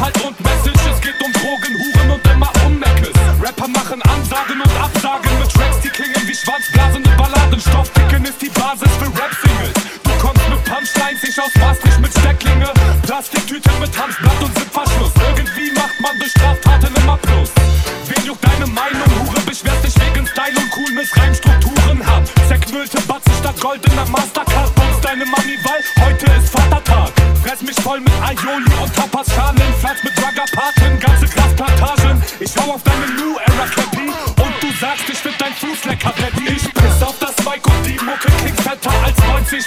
Inhalt und Message. Es geht um Drogen, Huren und immer um Meckes. Rapper machen Ansagen und Absagen mit Tracks, die klingen wie schwanzblasende Balladen. Stoffticken ist die Basis für Rap-Singles. Du kommst mit Punchlines, ich aus Maastricht mit Stecklinge. Plastiktüte mit Tanzblatt und Zipverschluss. Irgendwie macht man durch Straftaten immer Plus. Wen juckt deine Meinung? Hure beschwerst dich wegen Style und Coolness, Reimstrukturen hat. Zerknüllte Batzen statt goldener Mastercard. Bumst deine Mami, weil heute ist Vatertag. Fress mich voll mit Aioli und Tapas-Schalen. Auf deine New Era Cappy und du sagst, ich find dein Fuß lecker, Daddy. Ich piss auf das Mic und die Mucke klingt fetter als 90%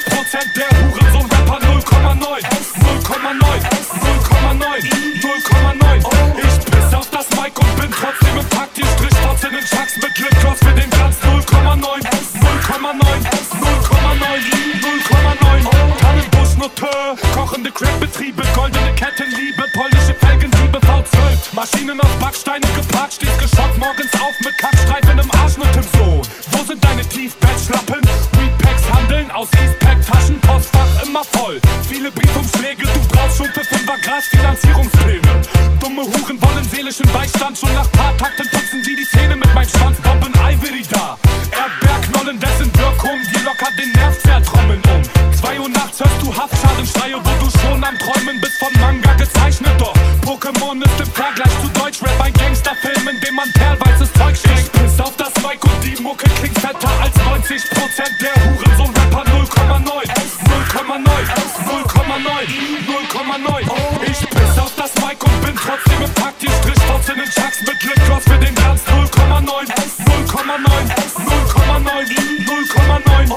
der Hurensohn-Rapper 0,9. 0,9. 0,9. 0,9. Ich piss auf das Mic und bin trotzdem im Takt. Hier Strichtrotz in den Chucks mit Lipgloss für den Glanz 0,9. 0,9. 0,9. 0,9. Tannenbus, Noteur, kochende Crackbetriebe, goldene Kettenliebe, polnische Eastpack, Taschen, Postfach immer voll. Viele Briefumschläge, du brauchst schon für 5 Gras Finanzierungspläne. Dumme Huren wollen seelischen Beistand, schon nach paar Takten putzen sie die Zähne mit meinem Schwanz, Bomben Ivory da. Erdbeerknollen, dessen Wirkung dir locker den Nerv zertrommeln um. 2 Uhr nachts hörst du Haftschadenschreie, wo du schon am Träumen bist von Manga gezeichnet. Doch Pokémon ist im Vergleich zu Deutschrap ein Gangsterfilm, in dem man perlweißes Zeug steckt. Piss auf das Mic und die Mucke klingt fetter als 90% der Hurensohn-Rapper Ich piss auf das Mic und bin trotzdem im Takt. Die Strichtrotz in den Chucks mit Lipgloss für den Glanz 0,9. 0,9. 0,9. 0,9.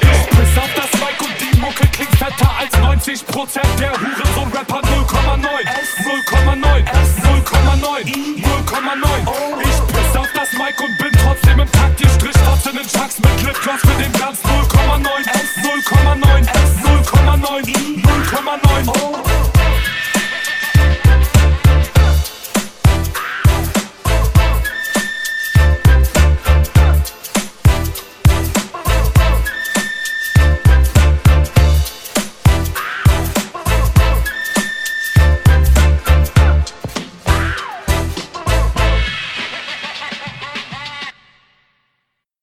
Ich piss auf das Mic und die Mucke klingt fetter als 90% der Hurensohn-Rapper 0,9 0,9 0,9 0,9 Ich piss auf das Mic und bin trotzdem im Takt. Ihr Strich trotzdem den Chucks mit Lipgloss mit den ganz 0,0.